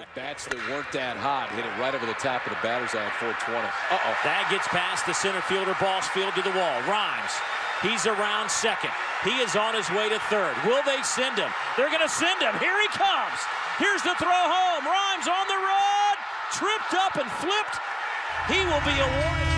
With bats that weren't that hot, hit it right over the top of the batter's eye at 420. Uh-oh. That gets past the center fielder, balls field to the wall. Rhymes. He's around second. He is on his way to third. Will they send him? They're going to send him. Here he comes. Here's the throw home. Rhymes on the run. Tripped up and flipped. He will be awarded.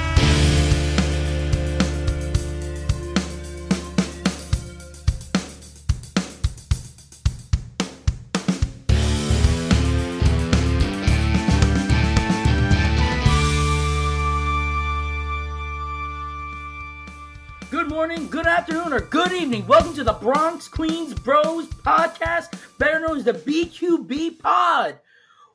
Morning, good afternoon, or good evening. Welcome to the Bronx Queens Bros podcast, better known as the BQB Pod.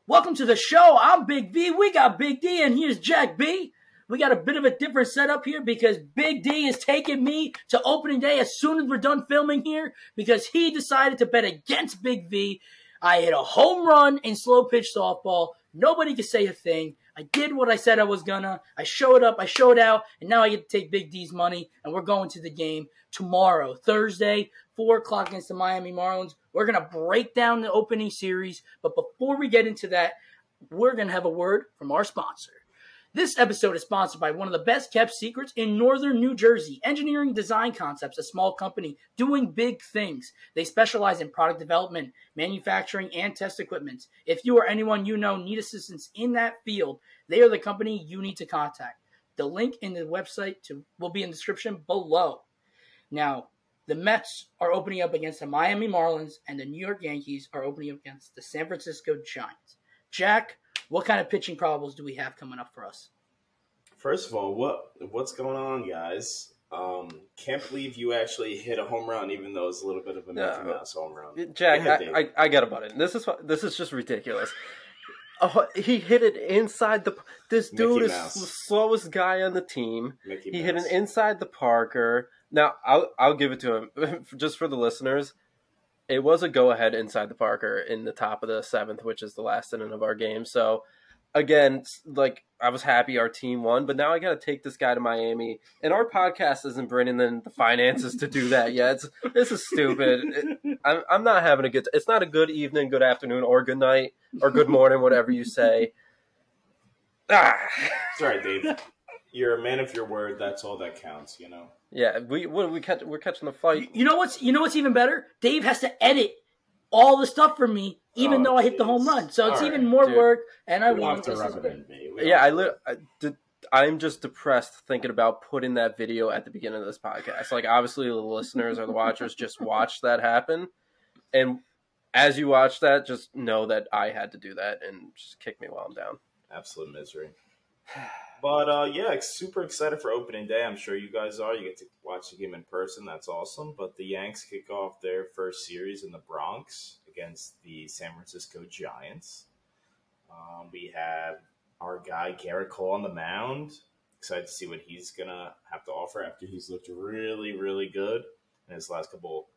Welcome to the show. I'm Big V. We got Big D, and here's Jack B. We got a bit of a different setup here because Big D is taking me to opening day as soon as we're done filming here because he decided to bet against Big V. I hit a home run in slow pitch softball. Nobody could say a thing. I did what I said I was gonna. I showed up, I showed out, and now I get to take Big D's money, and we're going to the game tomorrow, Thursday, 4 o'clock against the Miami Marlins. We're gonna break down the opening series, but before we get into that, we're gonna have a word from our sponsor. This episode is sponsored by one of the best kept secrets in northern New Jersey, Engineering Design Concepts, a small company doing big things. They specialize in product development, manufacturing, and test equipment. If you or anyone you know need assistance in that field, they are the company you need to contact. The link in the website to, will be in the description below. Now, the Mets are opening up against the Miami Marlins, and the New York Yankees are opening up against the San Francisco Giants. Jack, what kind of pitching problems do we have coming up for us? First of all, what what's going on, guys? Um, can't believe you actually hit a home run, even though it's a little bit of a Mickey No. Mouse home run. Jack, Go I, Dave. I, I got about it. This is this is just ridiculous. Oh, he hit it inside the. This dude Mickey is Mouse. the slowest guy on the team. Mickey He hit it inside the Parker. Now I'll I'll give it to him just for the listeners. It was a go ahead inside the Parker in the top of the seventh, which is the last inning of our game. So again, like I was happy our team won, but now I got to take this guy to Miami, and our podcast isn't bringing in the finances to do that yet. It's, this is stupid. It- I'm, I'm not having a good. It's not a good evening, good afternoon, or good night, or good morning, whatever you say. Ah, It's all right, Dave. You're a man of your word. That's all that counts, you know. yeah. We what we catch? We're catching a fight. You know what's you know what's even better? Dave has to edit all the stuff for me, even Oh, though I hit the home run. So it's All even right, more dude. work, and I We don't won. have to rub it in, Yeah, I, don't- li- I did, I'm just depressed thinking about putting that video at the beginning of this podcast. Like, obviously, the listeners or the watchers just watched that happen, and as you watch that, just know that I had to do that and just kick me while I'm down. absolute misery. But uh, yeah, super excited for opening day. I'm sure you guys are. You get to watch the game in person. That's awesome. But the Yanks kick off their first series in the Bronx against the San Francisco Giants. Um, we have our guy Gerrit Cole on the mound. Excited to see what he's gonna have to offer after he's looked really, really good in his last couple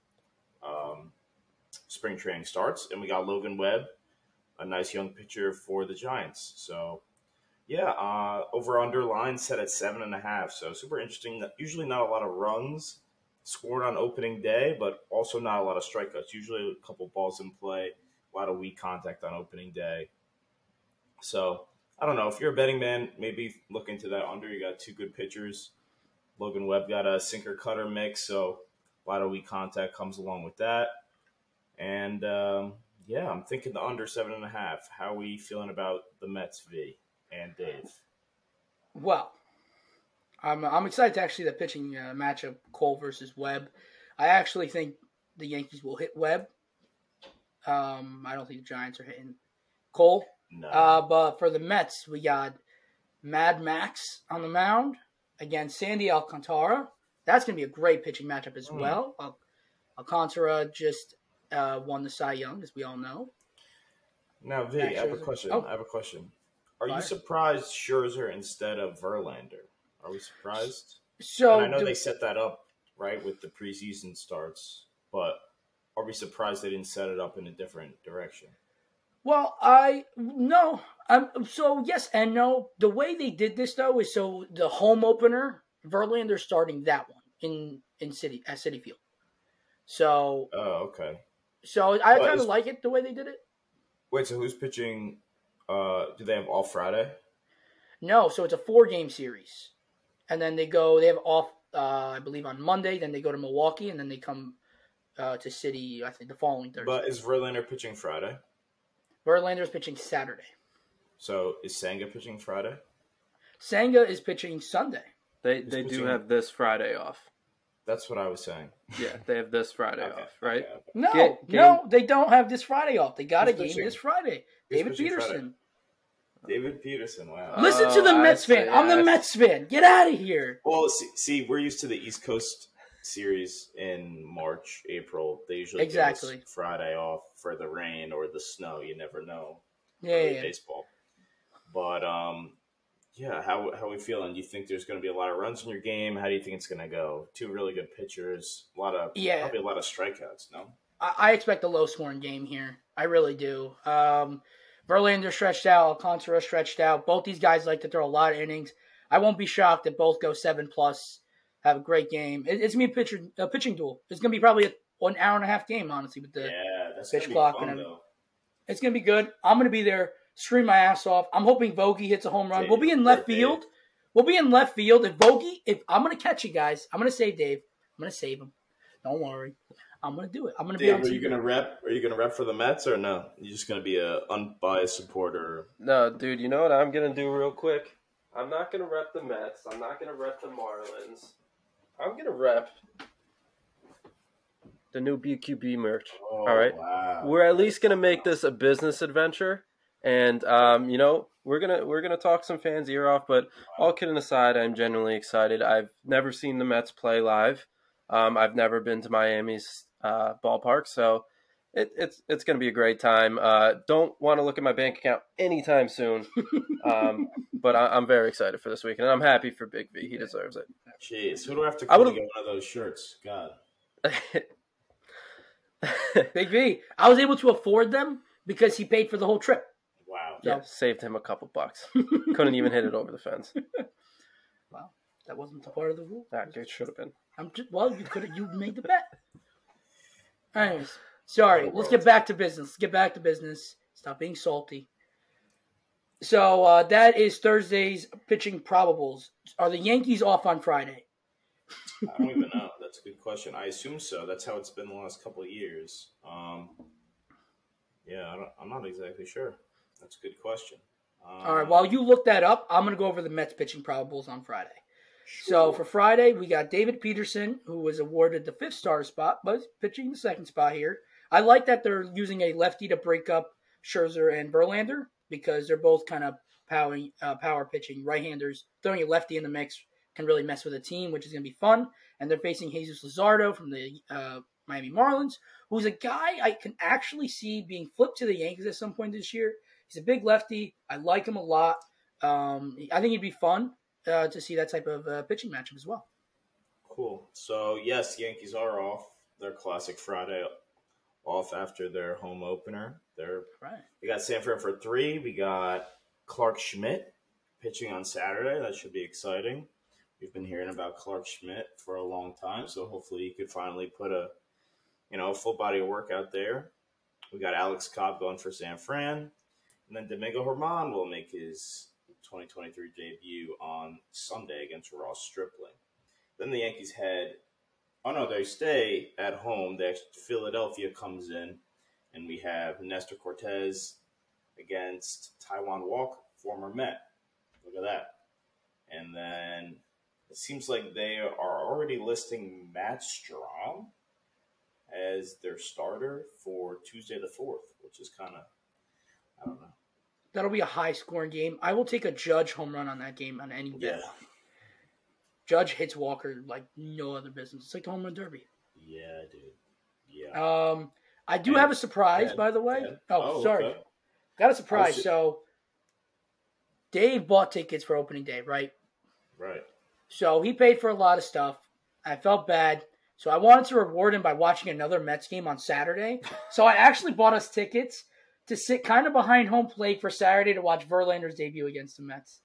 um, spring training starts. And we got Logan Webb, a nice young pitcher for the Giants. So yeah, uh, over under line set at seven and a half. So super interesting. Usually not a lot of runs scored on opening day, but also not a lot of strikeouts. Usually a couple balls in play, a lot of weak contact on opening day. So I don't know if you're a betting man, maybe look into that under. You got two good pitchers. Logan Webb got a sinker cutter mix, so a lot of weak contact comes along with that. And um, yeah, I'm thinking the under seven and a half. How are we feeling about the Mets V and Dave? Well, I'm I'm excited to actually the pitching uh, matchup Cole versus Webb. I actually think the Yankees will hit Webb. Um, I don't think the Giants are hitting Cole. No. Uh, but for the Mets, we got Mad Max on the mound against Sandy Alcantara. That's going to be a great pitching matchup as Mm. well. Al- Alcantara just uh, won the Cy Young, as we all know. now, V, I have a question. Oh. I have a question. Are you surprised Scherzer instead of Verlander? Are we surprised? So and I know do- they set that up right with the preseason starts, but are we surprised they didn't set it up in a different direction? Well, I no. Um, so yes and no. The way they did this though is so the home opener, Verlander starting that one in in Citi at Citi Field. So Oh, okay. so I kind of like it the way they did it. Wait, so who's pitching? Uh, do they have off Friday? No, so it's a four game series, and then they go. They have off, uh, I believe, on Monday. Then they go to Milwaukee, and then they come uh, to Citi. I think the following Thursday. But is Verlander pitching Friday? Verlander's pitching Saturday. So is Senga pitching Friday? Senga is pitching Sunday. They they do have this Friday off. That's what I was saying. Yeah, they have this Friday Okay, off, right? okay, okay. No, Ga- no, they don't have this Friday off. They got Who's a game pitching? this Friday. Who's David Peterson. Friday? David Peterson. Wow. Listen to the Oh, Mets fan. see, I'm the I Mets fan. Get out of here. Well, see, see, we're used to the East Coast series in March, April. They usually give us Exactly. Friday off for the rain or the snow. You never know. Yeah, yeah, yeah. baseball. But um, yeah, how how we feeling? Do you think there's going to be a lot of runs in your game? How do you think it's going to go? Two really good pitchers, a lot of Yeah. probably a lot of strikeouts. No, I, I expect a low scoring game here. I really do. Um, Verlander stretched out, Alcantara stretched out. Both these guys like to throw a lot of innings. I won't be shocked if both go seven plus, have a great game. It, it's gonna be a, pitcher, a pitching duel. It's gonna be probably a, an hour and a half game, honestly. With the yeah, pitch clock fun, and though. it's gonna be good. I'm gonna be there, scream my ass off. I'm hoping Vogie hits a home run. Dave, we'll be in left Dave. field. We'll be in left field. If Vogie, if I'm gonna catch you guys, I'm gonna save Dave. I'm gonna save him. Don't worry. I'm gonna do it. I'm gonna be Dave, on are you gonna rep? Are you gonna rep for the Mets or no? You're just gonna be a unbiased supporter. No, dude, you know what I'm gonna do real quick? I'm not gonna rep the Mets. I'm not gonna rep the Marlins. I'm gonna rep the new BQB merch. Oh, All right. Wow. We're at least gonna make this a business adventure, and um, you know we're gonna we're gonna talk some fans' ear off. But all kidding aside, I'm genuinely excited. I've never seen the Mets play live. Um, I've never been to Miami's uh, ballpark, so it, it's it's gonna be a great time. Uh, don't want to look at my bank account anytime soon, um, but I, I'm very excited for this weekend, and I'm happy for Big V. He deserves it. Jeez, who do I have to I call to would've- get one of those shirts? God. Big V. I was able to afford them because he paid for the whole trip. Wow. yeah, saved him a couple bucks. Couldn't even hit it over the fence. Wow, that wasn't a part of the rule. That it should have been. I'm just well, you could have you made the bet. Anyways, sorry. Let's get back to business. Let's get back to business. Stop being salty. So uh, that is Thursday's pitching probables. Are the Yankees off on Friday? I don't even know. That's a good question. I assume so. That's how it's been the last couple of years. Um, yeah, I don't, I'm not exactly sure. That's a good question. Um, All right. While you look that up, I'm going to go over the Mets pitching probables on Friday. So for Friday, we got David Peterson, who was awarded the fifth star spot, but pitching the second spot here. I like that they're using a lefty to break up Scherzer and Verlander because they're both kind of power, uh, power pitching right-handers. Throwing a lefty in the mix can really mess with a team, which is going to be fun. And they're facing Jesus Luzardo from the uh, Miami Marlins, who's a guy I can actually see being flipped to the Yankees at some point this year. He's a big lefty. I like him a lot. Um, I think it'd be fun uh, to see that type of uh, pitching matchup as well. Cool. So yes, Yankees are off their classic Friday off after their home opener. They're Right. we got Sanford for three. We got Clarke Schmidt pitching on Saturday. That should be exciting. We've been hearing about Clarke Schmidt for a long time, so hopefully he could finally put a you know a full body of work out there. We got Alex Cobb going for San Fran, and then Domingo Germán will make his 2023 debut on Sunday against Ross Stripling. Then the Yankees head. Oh no, they stay at home. They Philadelphia comes in, and we have Nestor Cortes against Taijuan Walk, former Met. Look at that. And then it seems like they are already listing Matt Strahm as their starter for Tuesday the fourth, which is kind of I don't know. That'll be a high scoring game. I will take a Judge home run on that game on any day. Judge hits Walker like no other business. It's like the home run derby. yeah, dude. Yeah. Um, I do And- have a surprise, and- by the way. and- oh, oh, sorry. okay. Got a surprise. ju- So, Dave bought tickets for opening day, right? Right. So he paid for a lot of stuff. I felt bad. So I wanted to reward him by watching another Mets game on Saturday. So I actually bought us tickets to sit kind of behind home plate for Saturday to watch Verlander's debut against the Mets.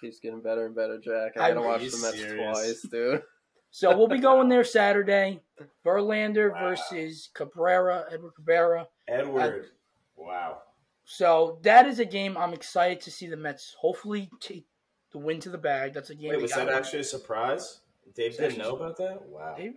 Keeps getting better and better, Jack. I- I gotta watch the Mets serious? twice, dude. So we'll be going there Saturday. Verlander Wow. versus Cabrera, Edward Cabrera. Edward. wow. So that is a game I'm excited to see the Mets hopefully take the win to the bag. That's a game. Wait, was that actually a surprise? Dave didn't know about that. Wow. Dave?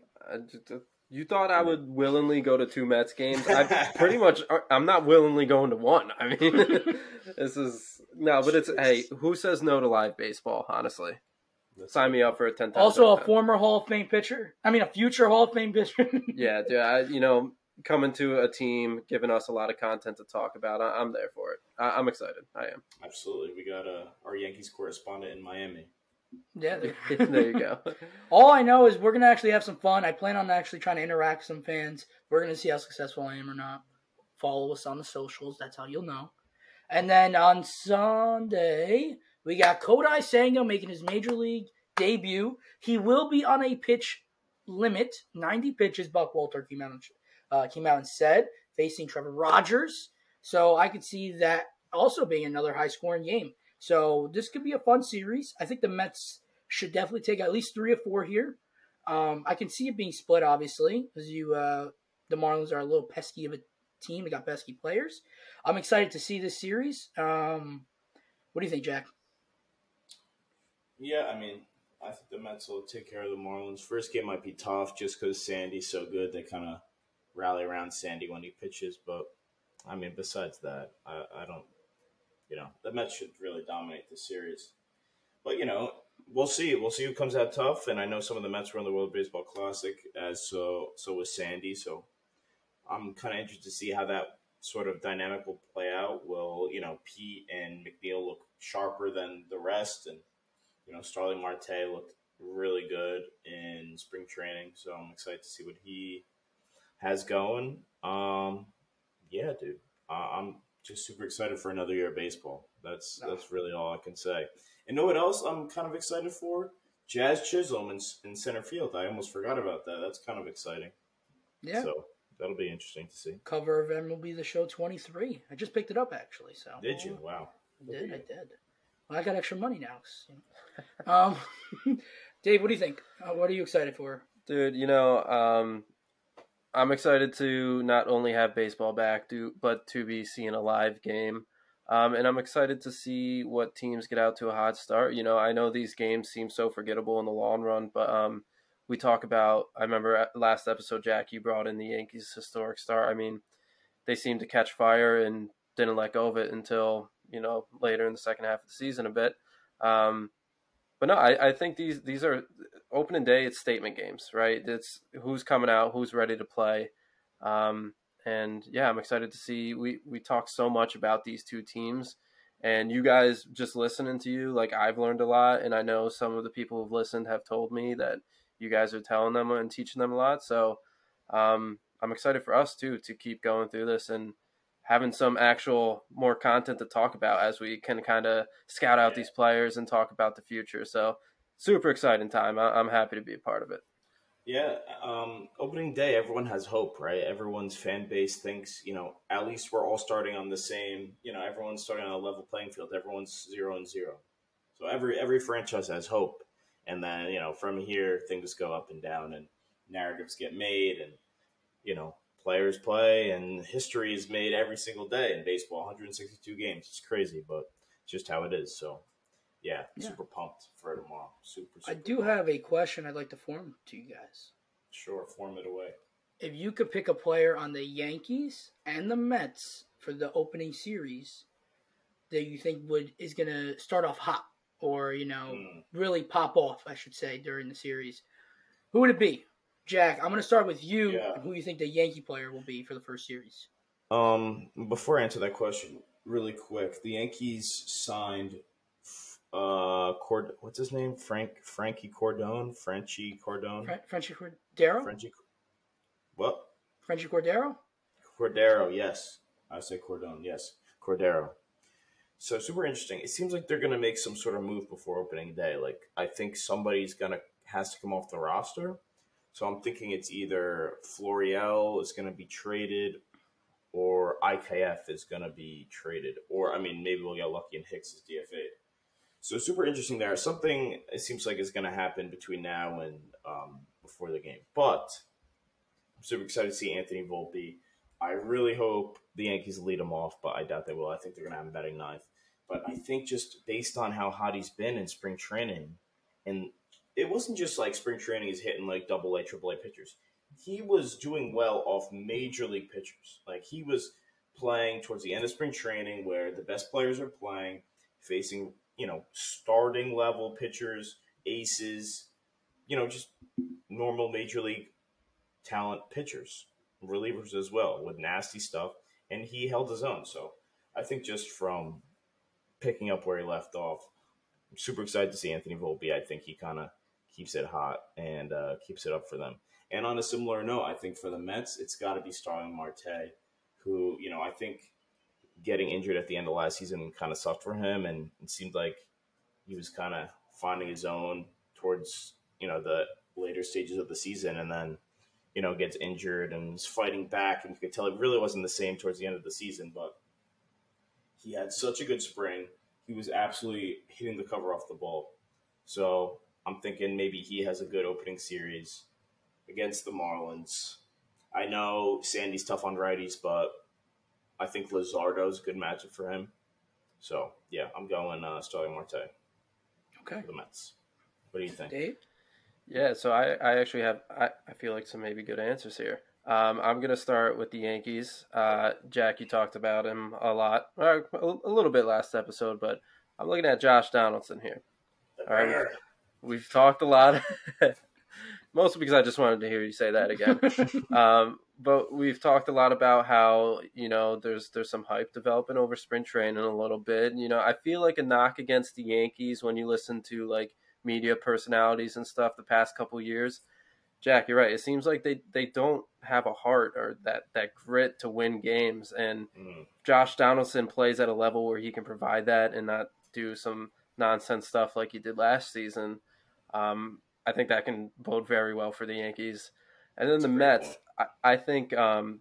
I just- you thought I would willingly go to two Mets games? I pretty much. uh, I'm not willingly going to one. I mean, this is no, but it's hey, who says no to live baseball? Honestly, sign me up for a ten. Also, a former Hall of Fame pitcher. I mean, a future Hall of Fame pitcher. Yeah, dude, I, you know, coming to a team, giving us a lot of content to talk about. I, I'm there for it. I, I'm excited. I am. Absolutely. We got uh, our Yankees correspondent in Miami. Yeah. there- there you go. All I know is we're gonna actually have some fun. I plan on actually trying to interact with some fans. We're gonna see how successful I am or not. Follow us on the socials. That's how you'll know. And then on Sunday we got Kodai Senga making his major league debut. He will be on a pitch limit, 90 pitches. Buck Walter came out and uh, came out and said facing Trevor Rogers. So I could see that also being another high scoring game. So this could be a fun series. I think the Mets should definitely take at least three or four here. Um, I can see it being split, obviously, because you uh, the Marlins are a little pesky of a team. They got pesky players. I'm excited to see this series. Um, what do you think, Jack? Yeah, I mean, I think the Mets will take care of the Marlins. First game might be tough just because Sandy's so good. They kind of rally around Sandy when he pitches. But, I mean, besides that, I, I don't, you know, the Mets should really dominate the series. But, you know, we'll see. We'll see who comes out tough. And I know some of the Mets were on the World Baseball Classic, as so, so was Sandy. So I'm kind of interested to see how that sort of dynamic will play out. Will, you know, Pete and McNeil look sharper than the rest? And, you know, Starling Marte looked really good in spring training, so I'm excited to see what he has going. Um, yeah, dude, uh, I'm just super excited for another year of baseball. That's that's really all I can say. And know what else I'm kind of excited for? Jazz Chisholm in, in center field. I almost forgot about that. That's kind of exciting. Yeah, So that'll be interesting to see. cover of MLB The Show 23. I just picked it up actually. So Did you? Wow. I did. I did. Well, I got extra money now. 'cause, you know. um, Dave, what do you think? Uh, what are you excited for? Dude, you know, um, I'm excited to not only have baseball back, do, but to be seeing a live game. Um, and I'm excited to see what teams get out to a hot start. You know, I know these games seem so forgettable in the long run, but um, we talk about, I remember last episode, Jack, you brought in the Yankees' historic start. I mean, they seemed to catch fire and didn't let go of it until, you know, later in the second half of the season a bit. Um, but no, I, I think these these are opening day. It's statement games, right? It's who's coming out, who's ready to play, um, and yeah, I'm excited to see. We we talk so much about these two teams, and you guys just listening to you, like I've learned a lot, and I know some of the people who've listened have told me that you guys are telling them and teaching them a lot. So um, I'm excited for us too to keep going through this and having some actual more content to talk about as we can kind of scout out Yeah. these players and talk about the future. So super exciting time. I- I'm happy to be a part of it. Yeah, um, opening day, everyone has hope, right? Everyone's fan base thinks, you know, at least we're all starting on the same, you know, everyone's starting on a level playing field. Everyone's zero and zero. So every every franchise has hope, and then you know from here things go up and down, and narratives get made, and you know players play, and history is made every single day in baseball. 162 games, it's crazy, but it's just how it is. So yeah, Yeah. super pumped for tomorrow. Super. I do pumped. have a question I'd like to form to you guys. sure form it away. If you could pick a player on the Yankees and the Mets for the opening series that you think would is going to start off hot or you know Mm. really pop off, I should say, during the series, who would it be? Jack, I'm going to start with you. Yeah. and Who you think the Yankee player will be for the first series? Um, before I answer that question, really quick, the Yankees signed uh Cord what's his name? Frank Frankie Cordone? Frenchie Cordone? Fre- Frenchie Cordero? Frenchie what? Frenchie Cordero? Cordero, yes. I say Cordone, yes. Cordero. So super interesting. It seems like they're gonna make some sort of move before opening day. Like I think somebody's gonna has to come off the roster. So I'm thinking it's either Florial is gonna be traded or IKF is gonna be traded. Or I mean maybe we'll get lucky and Hicks is DFA. So super interesting there. Something it seems like is gonna happen between now and um, before the game. But I'm super excited to see Anthony Volpe. I really hope the Yankees lead him off, but I doubt they will. I think they're going to have him batting ninth. But I think just based on how hot he's been in spring training, and it wasn't just like spring training is hitting like double A, triple A pitchers. He was doing well off major league pitchers. Like he was playing towards the end of spring training where the best players are playing, facing, you know, starting level pitchers, aces, you know, just normal major league talent pitchers, relievers as well, with nasty stuff. And he held his own. So I think just from picking up where he left off, I'm super excited to see Anthony Volpe. I think he kind of keeps it hot and uh, keeps it up for them. And on a similar note, I think for the Mets, it's got to be Starling Marte, who, you know, I think getting injured at the end of last season kind of sucked for him. And it seemed like he was kind of finding his own towards, you know, the later stages of the season. And then, you know, gets injured and is fighting back. And you could tell it really wasn't the same towards the end of the season. But he had such a good spring. He was absolutely hitting the cover off the ball. So I'm thinking maybe he has a good opening series against the Marlins. I know Sandy's tough on righties, but I think Luzardo's a good matchup for him. So yeah, I'm going uh, Starling Marte Okay. for the Mets. What do you think? Dave? Yeah, so I, I actually have I, I feel like some maybe good answers here. Um, I'm gonna start with the Yankees. Uh, Jack, you talked about him a lot, a, a little bit last episode, but I'm looking at Josh Donaldson here. All right, we've talked a lot, mostly because I just wanted to hear you say that again. um, but we've talked a lot about how you know there's there's some hype developing over spring training a little bit. You know, I feel like a knock against the Yankees when you listen to like media personalities and stuff the past couple years. Jack, you're right. It seems like they, they don't have a heart or that, that grit to win games. And Mm. Josh Donaldson plays at a level where he can provide that and not do some nonsense stuff like he did last season. Um, I think that can bode very well for the Yankees. And then That's the Mets. I, I think um,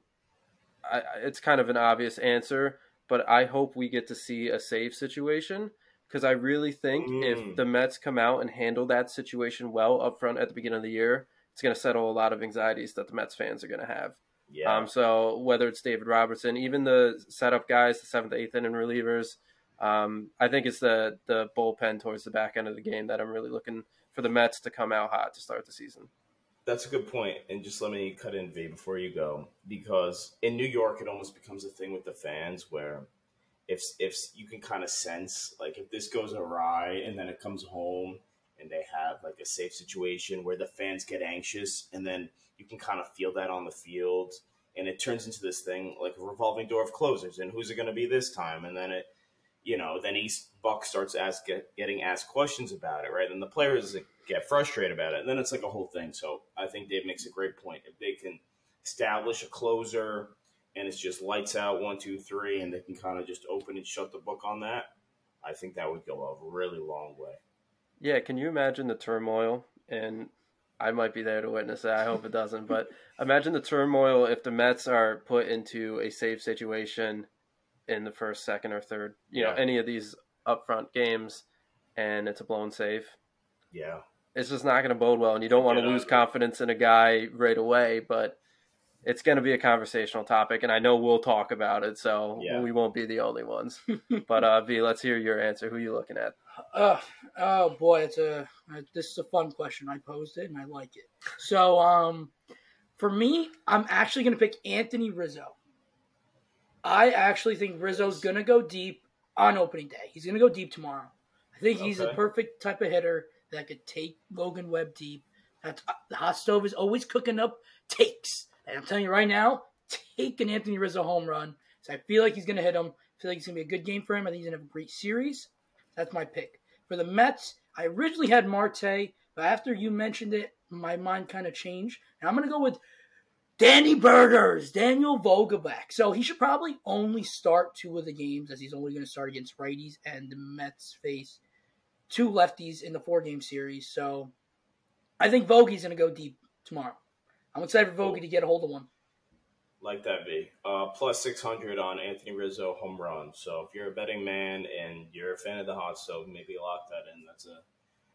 I, it's kind of an obvious answer, but I hope we get to see a save situation because I really think Mm. if the Mets come out and handle that situation well up front at the beginning of the year, it's going to settle a lot of anxieties that the Mets fans are going to have. Yeah. Um, so whether it's David Robertson, even the setup guys, the seventh, eighth inning relievers, um, I think it's the the bullpen towards the back end of the game that I'm really looking for the Mets to come out hot to start the season. That's a good point. And just let me cut in, V, before you go, because in New York, it almost becomes a thing with the fans where if if you can kind of sense like if this goes awry and then it comes home and they have like a safe situation where the fans get anxious and then you can kind of feel that on the field and it turns into this thing like a revolving door of closers and who's it going to be this time and then it you know then East Buck starts ask get, getting asked questions about it right and the players get frustrated about it and then it's like a whole thing so I think Dave makes a great point if they can establish a closer and it's just lights out one two three and they can kind of just open and shut the book on that I think that would go a really long way Yeah, can you imagine the turmoil? And I might be there to witness it. I hope it doesn't. But imagine the turmoil if the Mets are put into a safe situation in the first, second, or third. You know, Yeah. any of these upfront games, and it's a blown save. yeah It's just not going to bode well, and you don't want to Yeah. lose confidence in a guy right away. But it's going to be a conversational topic, and I know we'll talk about it, so Yeah. we won't be the only ones. but uh, V, let's hear your answer. Who are you looking at? Uh, oh boy, it's a uh, this is a fun question. I posed it and I like it. So, um, for me, I'm actually going to pick Anthony Rizzo. I actually think Rizzo's going to go deep on opening day. He's going to go deep tomorrow. I think he's the perfect type of hitter that could take Logan Webb deep. That's uh, the hot stove is always cooking up takes, and I'm telling you right now, take an Anthony Rizzo home run. So I feel like he's going to hit him. I feel like it's going to be a good game for him. I think he's to have a great series. That's my pick. For the Mets, I originally had Marte, but after you mentioned it, my mind kind of changed. And I'm going to go with Danny Burgers, Daniel Vogelbach. So he should probably only start two of the games, as he's only going to start against righties, and the Mets face two lefties in the four game series. So I think Vogie's going to go deep tomorrow. I'm excited for Vogie to get a hold of one. Like that, V. Uh, plus 600 on Anthony Rizzo home run. So if you're a betting man and you're a fan of the hot stove, maybe lock that in. That's a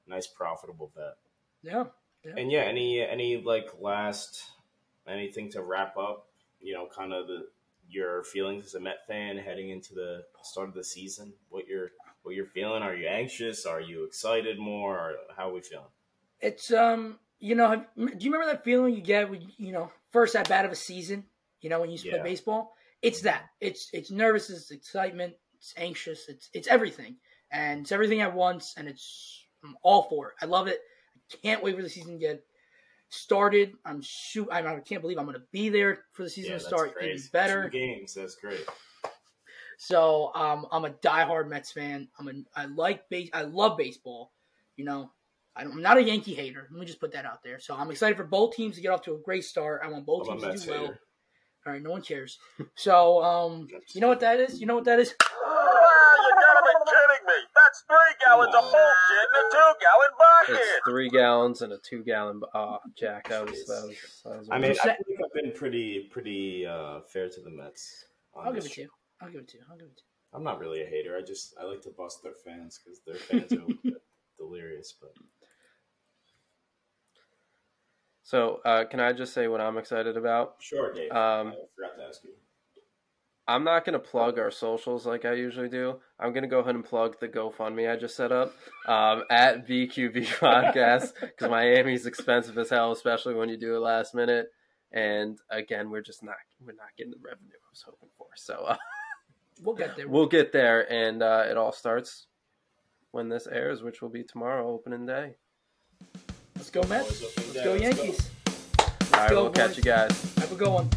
nice, profitable bet. Yeah. And yeah, any any like last anything to wrap up? You know, kind of the your feelings as a Met fan heading into the start of the season. What you're what you're feeling? Are you anxious? Are you excited more? Or how are we feeling? It's um, you know, have, do you remember that feeling you get when you know first at bat of a season? You know, when you used to Yeah. play baseball, it's that. It's it's nervous, it's excitement, it's anxious, it's it's everything, and it's everything at once, and it's I'm all for it. I love it. I can't wait for the season to get started. I'm shoot. I, I can't believe I'm going to be there for the season yeah, to start. great. Even better. Two games. That's great. So um, I'm a diehard Mets fan. I'm a I like base. I love baseball. You know, I don't, I'm not a Yankee hater. Let me just put that out there. So I'm excited for both teams to get off to a great start. I want both I'm teams to do well. All right, no one cares. So um, you know what that is? You know what that is? Ah, you gotta be kidding me. That's three gallons of bullshit in a two-gallon bucket. It's three gallons and a two gallon. Oh, Jack, that was that was. That was I mean, I think I've been pretty pretty uh, fair to the Mets. on I'll give it to you. I'll give it to you. I'll give it to you. I'm not really a hater. I just I like to bust their fans because their fans are a little bit delirious. But so, uh, can I just say what I'm excited about? sure, Dave. Um, I forgot to ask you. I'm not going to plug our socials like I usually do. I'm going to go ahead and plug the GoFundMe I just set up um, at VQB Podcast because Miami's expensive as hell, especially when you do it last minute. And again, we're just not we're not getting the revenue I was hoping for. So uh, We'll get there. we'll get there, and uh, it all starts when this airs, which will be tomorrow, opening day. Let's go Mets. Let's day. go Let's go. Yankees. All right, go, we'll catch you guys. Have a good one.